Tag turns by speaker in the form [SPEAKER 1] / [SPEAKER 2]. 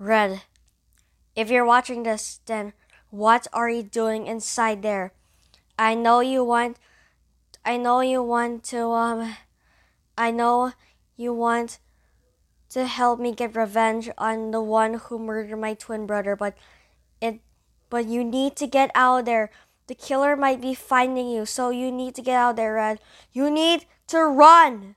[SPEAKER 1] Red, if you're watching this, then what are you doing inside there? I know you want I know you want to um I know you want to help me get revenge on the one who murdered my twin brother, but it but you need to get out there. The killer might be finding you, so you need to get out there, Red. You need to run.